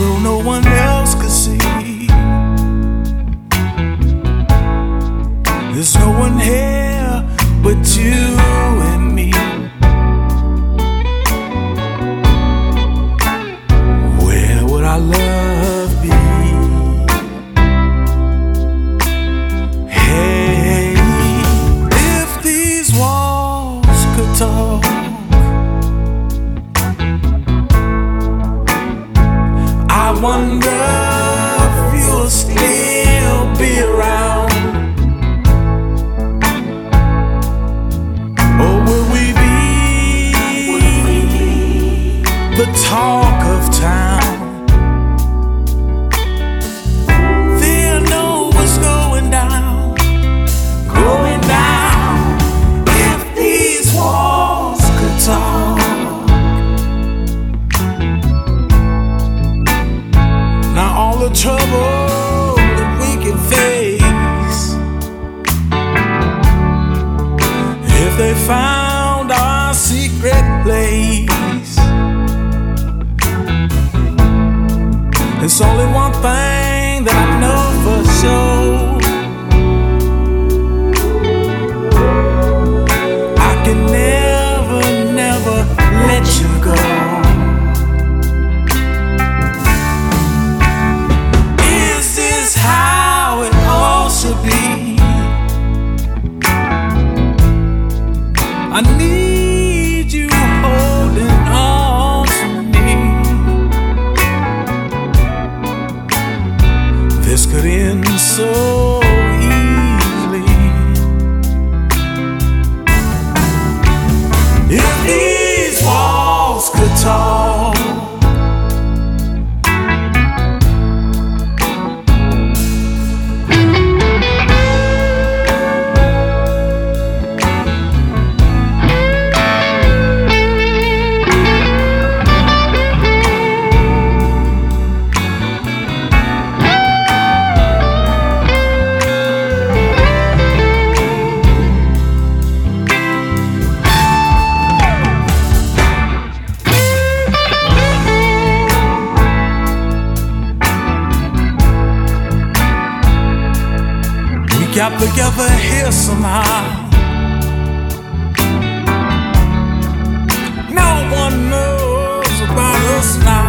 although no one else could see. There's no one here but you and me. Wonder if you'll still be around. Or will we be the talk of town? Thing that I know for sure I can never, never let you go Is this how it be? I need could end so easily. If these walls could talk. got together here somehow. No one knows about us now.